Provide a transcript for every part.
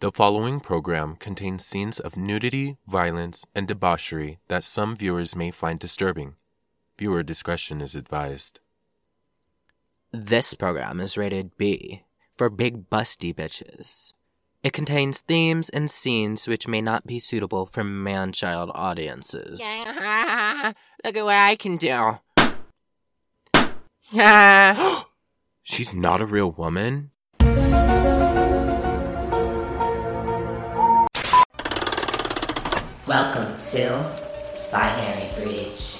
The following program contains scenes of nudity, violence, and debauchery that some viewers may find disturbing. Viewer discretion is advised. This program is rated B for big busty bitches. It contains themes and scenes which may not be suitable for man child audiences. Look at what I can do. She's not a real woman? Welcome to Binary Breach.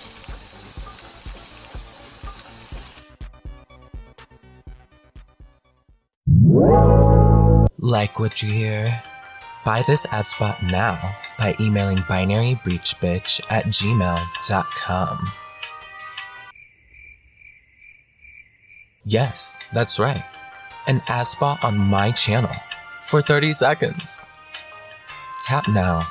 Like what you hear? Buy this ad spot now by emailing binarybreachbitch at gmail.com. Yes, that's right. An ad spot on my channel for 30 seconds. Tap now.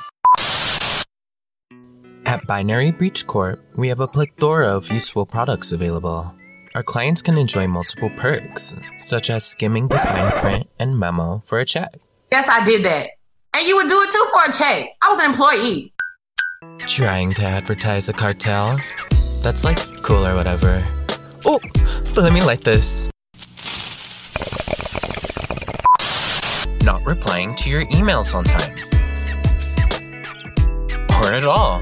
Binary Breach Corp, we have a plethora of useful products available. Our clients can enjoy multiple perks, such as skimming the fine print and memo for a check. Yes, I did that. And you would do it too for a check. I was an employee. Trying to advertise a cartel? That's like cool or whatever. Oh, but let me light this. Not replying to your emails on time. Or at all.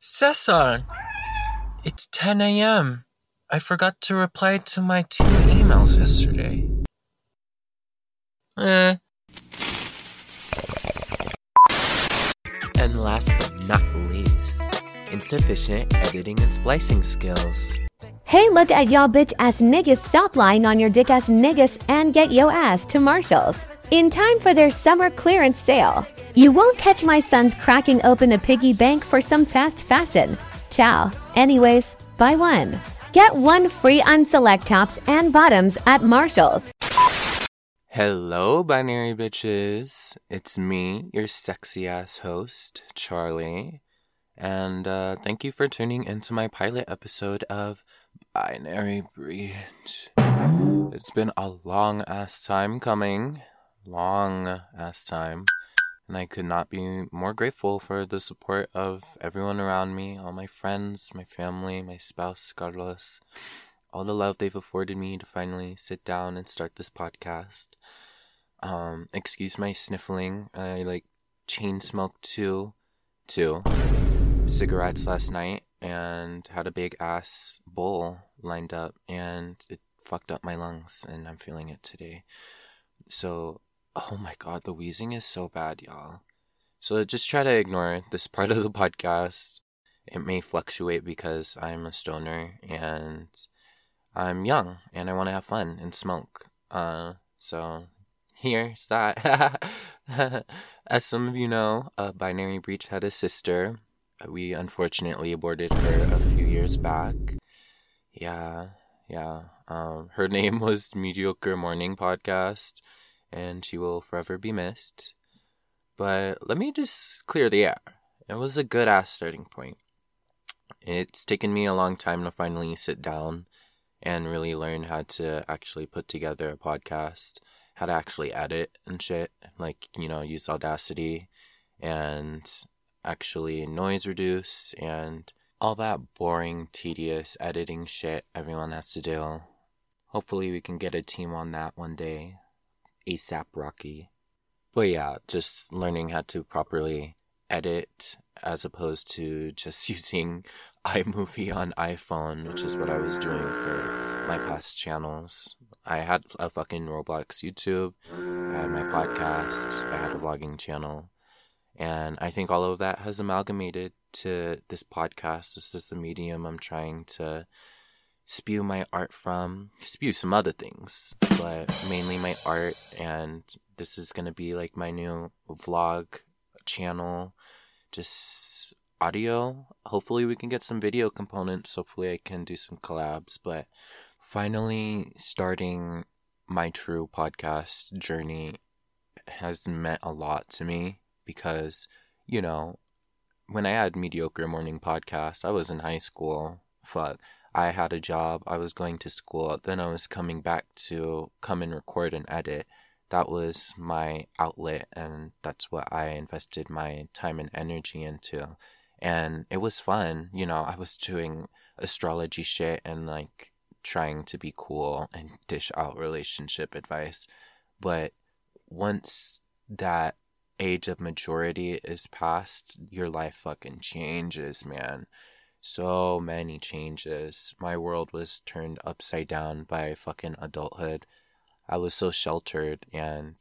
Cesar! It's 10 a.m. I forgot to reply to my two emails yesterday. Eh. And last but not least, insufficient editing and splicing skills. Hey, look at y'all bitch ass niggas stop lying on your dick ass niggas and get yo ass to Marshalls. In time for their summer clearance sale. You won't catch my sons cracking open the piggy bank for some fast fashion. Ciao. Anyways, buy one. Get one free on select tops and bottoms at Marshalls. Hello, binary bitches. It's me, your sexy ass host, Charlie. And uh, thank you for tuning into my pilot episode of Binary Breach. It's been a long ass time coming. Long ass time. And I could not be more grateful for the support of everyone around me, all my friends, my family, my spouse, Carlos, all the love they've afforded me to finally sit down and start this podcast. Um, excuse my sniffling. I like chain smoked two, two cigarettes last night and had a big ass bowl lined up and it fucked up my lungs and I'm feeling it today. So, oh my god, the wheezing is so bad, y'all. So just try to ignore this part of the podcast. It may fluctuate because I'm a stoner and I'm young and I want to have fun and smoke. Uh, so here's that. As some of you know, a binary breach had a sister. We unfortunately aborted her a few years back. Yeah, yeah. Um, her name was Mediocre Morning Podcast, and she will forever be missed. But let me just clear the air. It was a good ass starting point. It's taken me a long time to finally sit down and really learn how to actually put together a podcast, how to actually edit and shit. Like, you know, use Audacity and actually noise reduce and all that boring, tedious editing shit everyone has to do. Hopefully, we can get a team on that one day. ASAP Rocky. But yeah, just learning how to properly edit as opposed to just using iMovie on iPhone, which is what I was doing for my past channels. I had a fucking Roblox YouTube, I had my podcast, I had a vlogging channel, and I think all of that has amalgamated to this podcast. This is the medium I'm trying to spew my art from, spew some other things, but mainly my art. And this is going to be like my new vlog channel, just audio. Hopefully, we can get some video components. Hopefully, I can do some collabs. But finally, starting my true podcast journey has meant a lot to me because, you know, when I had mediocre morning podcast, I was in high school. Fuck. I had a job, I was going to school, then I was coming back to come and record and edit. That was my outlet, and that's what I invested my time and energy into. And it was fun. You know, I was doing astrology shit and like trying to be cool and dish out relationship advice. But once that age of maturity is past, your life fucking changes, man. So many changes. My world was turned upside down by fucking adulthood. I was so sheltered, and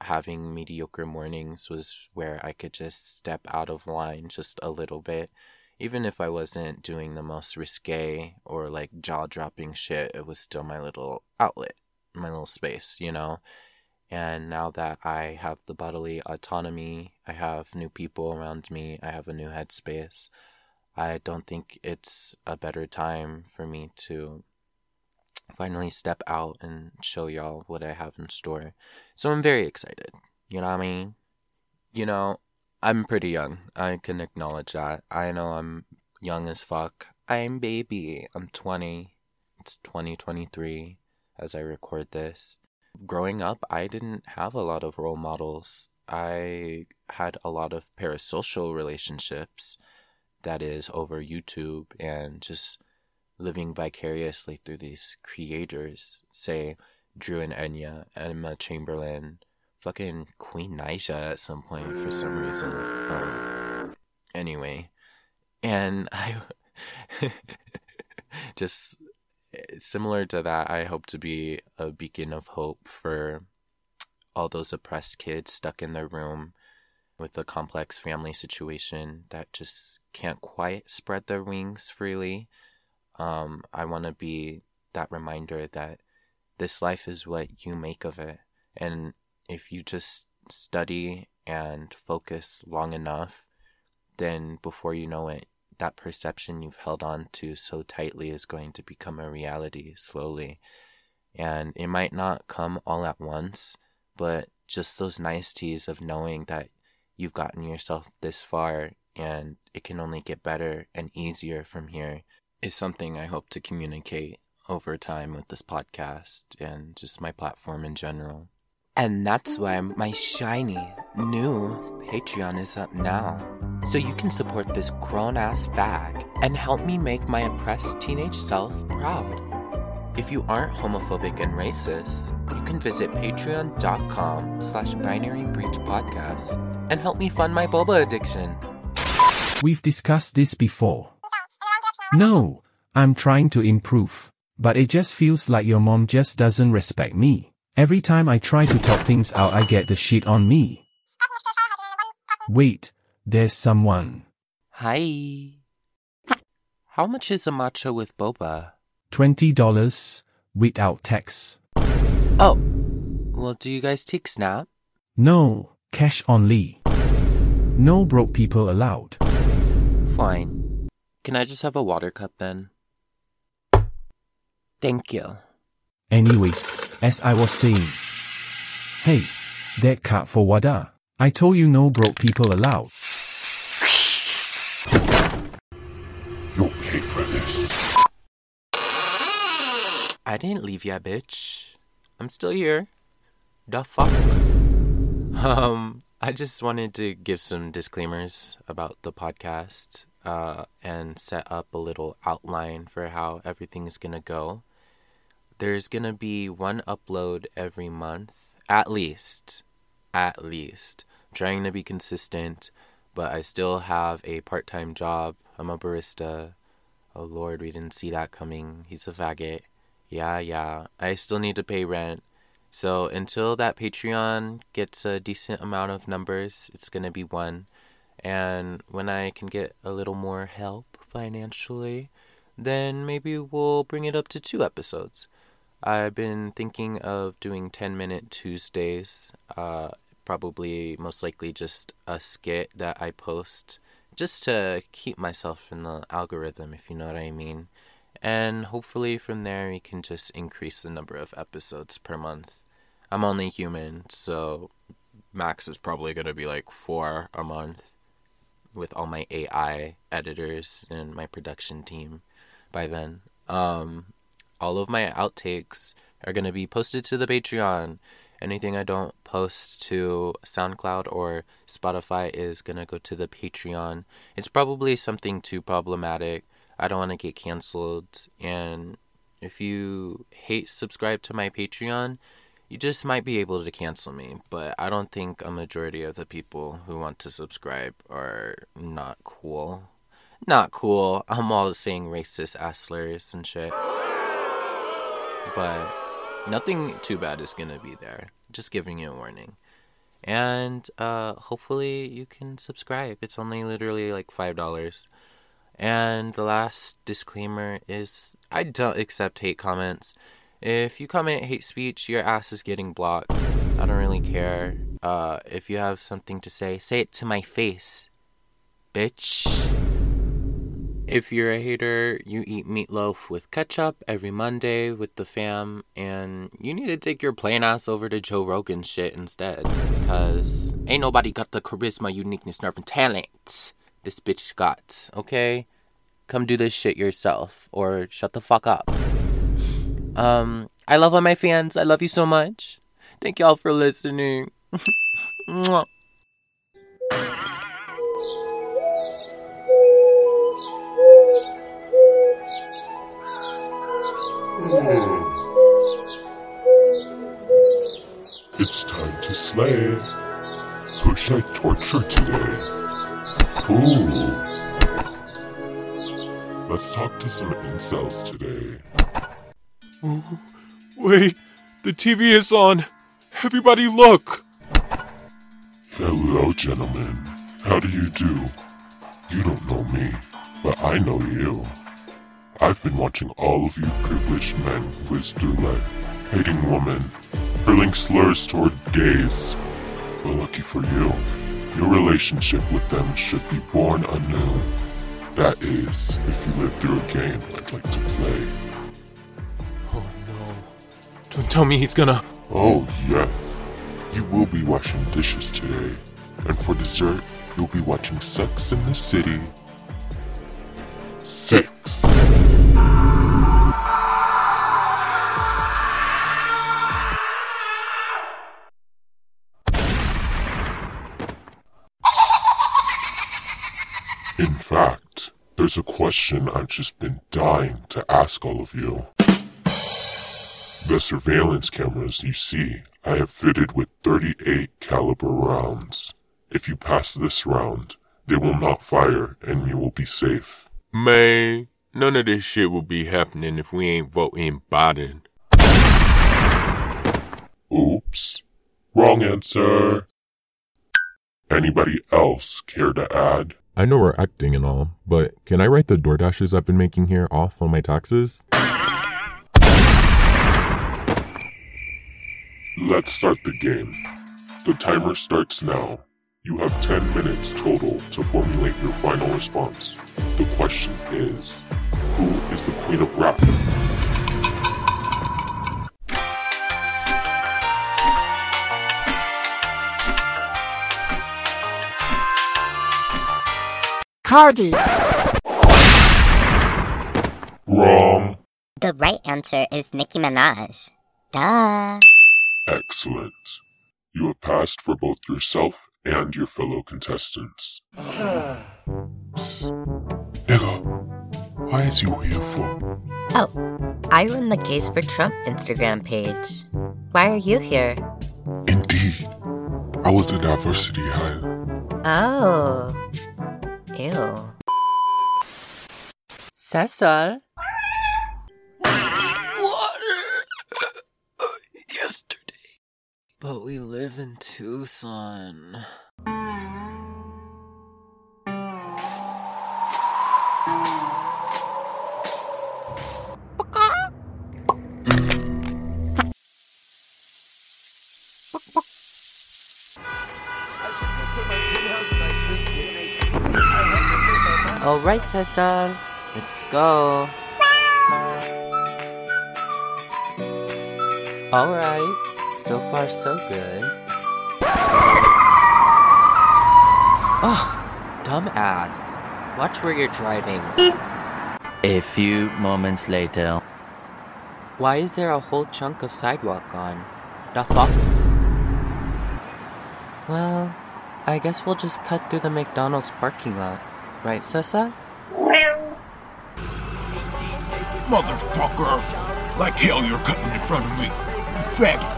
having mediocre mornings was where I could just step out of line just a little bit. Even if I wasn't doing the most risque or like jaw dropping shit, it was still my little outlet, my little space, you know? And now that I have the bodily autonomy, I have new people around me, I have a new headspace, I don't think it's a better time for me to finally step out and show y'all what I have in store. So I'm very excited. You know what I mean? You know, I'm pretty young. I can acknowledge that. I know I'm young as fuck. I'm baby. I'm 20. It's 2023 as I record this. Growing up, I didn't have a lot of role models. I had a lot of parasocial relationships, that is, over YouTube and just living vicariously through these creators, say Drew and Enya, Emma Chamberlain, fucking Queen Naija at some point for some reason. Um, anyway, and I just similar to that, I hope to be a beacon of hope for all those oppressed kids stuck in their room with a complex family situation that just can't quite spread their wings freely um, I want to be that reminder that this life is what you make of it. And if you just study and focus long enough, then before you know it, that perception you've held on to so tightly is going to become a reality slowly. And it might not come all at once, but just those niceties of knowing that you've gotten yourself this far and it can only get better and easier from here is something I hope to communicate over time with this podcast and just my platform in general. And that's why my shiny new Patreon is up now. So you can support this grown ass fag and help me make my oppressed teenage self proud. If you aren't homophobic and racist, you can visit patreon.com slash binary breach podcast and help me fund my boba addiction. We've discussed this before. No, I'm trying to improve. But it just feels like your mom just doesn't respect me. Every time I try to talk things out I get the shit on me. Wait, there's someone. Hi. How much is a matcha with boba? $20 without tax. Oh, well, do you guys take Snap? No, cash only. No broke people allowed. Fine. Can I just have a water cup then? Thank you. Anyways, as I was saying. Hey, that card for Wada. I told you no broke people allowed. I didn't leave yet, bitch. I'm still here. The fuck? Um, I just wanted to give some disclaimers about the podcast uh, and set up a little outline for how everything is gonna go. There's gonna be one upload every month, at least. At least. I'm trying to be consistent, but I still have a part time job. I'm a barista. Oh lord, we didn't see that coming. He's a faggot. Yeah, yeah. I still need to pay rent. So until that Patreon gets a decent amount of numbers, it's gonna be one. And when I can get a little more help financially, then maybe we'll bring it up to two episodes. I've been thinking of doing 10 minute Tuesdays, uh, probably most likely just a skit that I post just to keep myself in the algorithm, if you know what I mean. And hopefully from there we can just increase the number of episodes per month. I'm only human, so max is probably going to be like four a month with all my AI editors and my production team by then. Um, all of my outtakes are going to be posted to the Patreon. Anything I don't post to SoundCloud or Spotify is going to go to the Patreon. It's probably something too problematic. I don't want to get canceled. And if you hate subscribe to my Patreon, you just might be able to cancel me. But I don't think a majority of the people who want to subscribe are not cool. Not cool. I'm all saying racist ass slurs and shit. But nothing too bad is gonna be there. Just giving you a warning. And uh, hopefully you can subscribe. It's only literally like five dollars. And the last disclaimer is I don't accept hate comments. If you comment hate speech, your ass is getting blocked. I don't really care. Uh, if you have something to say, say it to my face, bitch. If you're a hater, you eat meatloaf with ketchup every Monday with the fam, and you need to take your plain ass over to Joe Rogan shit instead. Because ain't nobody got the charisma, uniqueness, nerve, and talent this bitch got, okay? Come do this shit yourself, or shut the fuck up. Um, I love all my fans. I love you so much. Thank y'all for listening. It's time to slay. Who should I torture today? Ooh. Let's talk to some incels today. Wait, the TV is on. Everybody look. Hello, gentlemen. How do you do? You don't know me, but I know you. I've been watching all of you privileged men whiz through life, hating women, hurling slurs toward gays. But lucky for you, your relationship with them should be born anew. That is, if you live through a game I'd like to play. Oh no. Don't tell me he's gonna. Oh, yeah. You will be washing dishes today. And for dessert, you'll be watching Sex in the City. Six. A question I've just been dying to ask all of you. The surveillance cameras you see, I have fitted with 38 caliber rounds. If you pass this round, they will not fire and you will be safe. Man, none of this shit will be happening if we ain't voting Biden. Oops. Wrong answer. Anybody else care to add? I know we're acting and all, but can I write the DoorDashes I've been making here off on my taxes? Let's start the game. The timer starts now. You have 10 minutes total to formulate your final response. The question is Who is the queen of rap? Cardi. Wrong. The right answer is Nicki Minaj. Duh. Excellent. You have passed for both yourself and your fellow contestants. Nigga, why is you here for? Oh, I run the Gays for Trump Instagram page. Why are you here? Indeed. I was a diversity hire. Oh. Ew. Cecil? Yesterday. But we live in Tucson. Alright, Cecil. Let's go. Alright. So far, so good. Oh, dumbass. Watch where you're driving. A few moments later. Why is there a whole chunk of sidewalk gone? The fuck? Well, I guess we'll just cut through the McDonald's parking lot. Right, Sessa? Motherfucker! Like hell you're cutting in front of me. You faggot.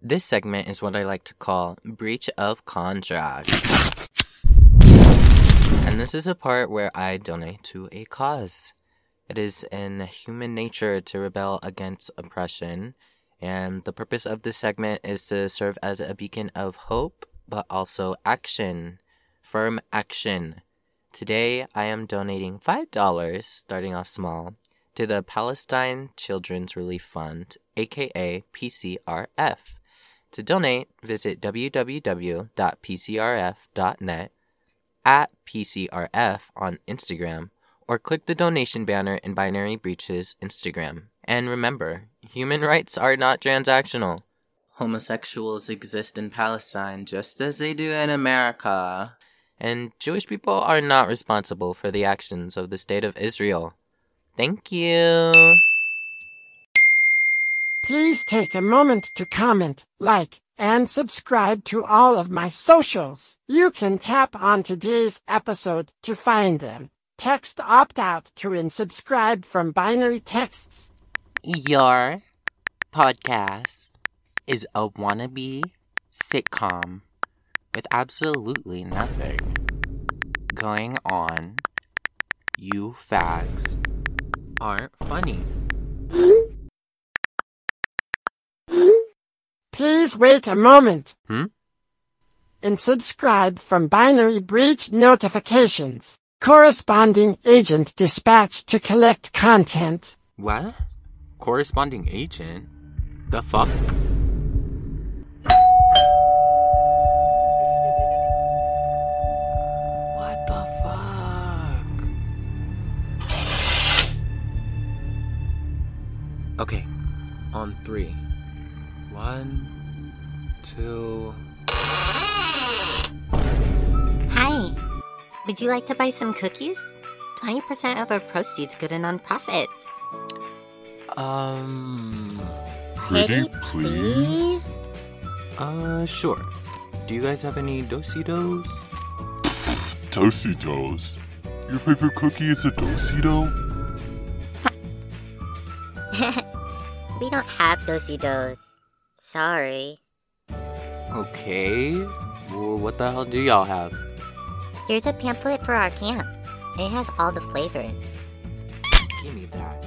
This segment is what I like to call breach of contract. This is a part where I donate to a cause. It is in human nature to rebel against oppression, and the purpose of this segment is to serve as a beacon of hope, but also action. Firm action. Today, I am donating $5, starting off small, to the Palestine Children's Relief Fund, aka PCRF. To donate, visit www.pcrf.net, at PCRF on Instagram, or click the donation banner in Binary Breaches Instagram. And remember, human rights are not transactional. Homosexuals exist in Palestine just as they do in America. And Jewish people are not responsible for the actions of the State of Israel. Thank you. Please take a moment to comment, like, and subscribe to all of my socials. You can tap on today's episode to find them. Text opt out to unsubscribe from binary texts. Your podcast is a wannabe sitcom with absolutely nothing going on. You fags aren't funny. Please wait a moment. Hmm? And subscribe from Binary Breach Notifications. Corresponding agent dispatched to collect content. What? Corresponding agent? The fuck? What the fuck? Okay, on three. One, two. Hi. Would you like to buy some cookies? 20% of our proceeds go to nonprofits. Um. Pretty please? Uh, sure. Do you guys have any dositos? Dositos? Your favorite cookie is a Dosito? we don't have dosey dos. Sorry. Okay. Well, what the hell do y'all have? Here's a pamphlet for our camp. It has all the flavors. Give me that.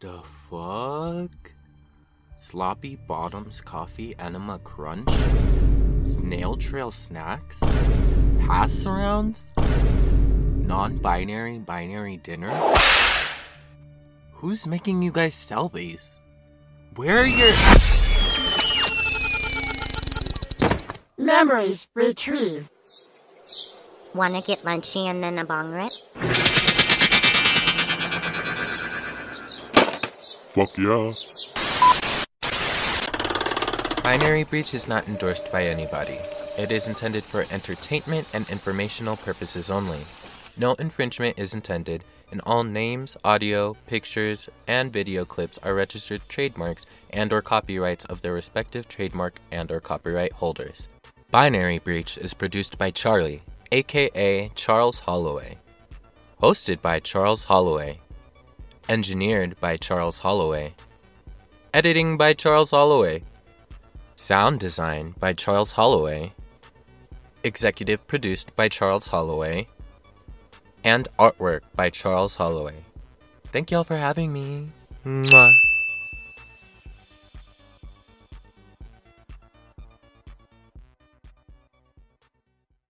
The fuck? Sloppy Bottoms Coffee Enema Crunch? Snail Trail Snacks? Pass Surrounds? Non binary binary dinner? Who's making you guys sell these? Where are your. Memories retrieve. Wanna get lunchy and then a bong rip? Fuck yeah. Binary Breach is not endorsed by anybody. It is intended for entertainment and informational purposes only. No infringement is intended, and all names, audio, pictures, and video clips are registered trademarks and or copyrights of their respective trademark and or copyright holders. Binary Breach is produced by Charlie, aka Charles Holloway. Hosted by Charles Holloway. Engineered by Charles Holloway. Editing by Charles Holloway. Sound design by Charles Holloway. Executive produced by Charles Holloway. And artwork by Charles Holloway. Thank y'all for having me. Mwah.